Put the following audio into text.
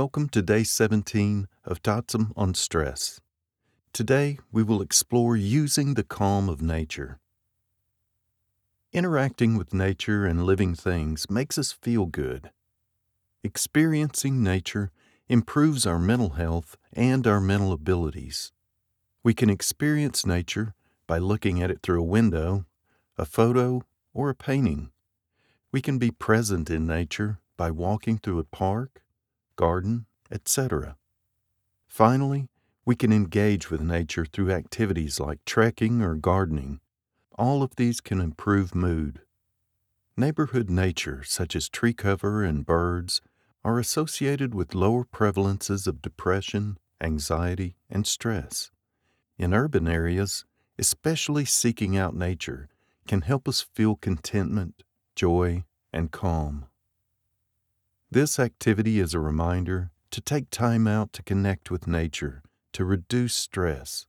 Welcome to day 17 of Tatsum on Stress. Today we will explore using the calm of nature. Interacting with nature and living things makes us feel good. Experiencing nature improves our mental health and our mental abilities. We can experience nature by looking at it through a window, a photo, or a painting. We can be present in nature by walking through a park, garden, etc. Finally, we can engage with nature through activities like trekking or gardening. All of these can improve mood. Neighborhood nature, such as tree cover and birds, are associated with lower prevalences of depression, anxiety, and stress. In urban areas, especially seeking out nature can help us feel contentment, joy, and calm. This activity is a reminder to take time out to connect with nature to reduce stress.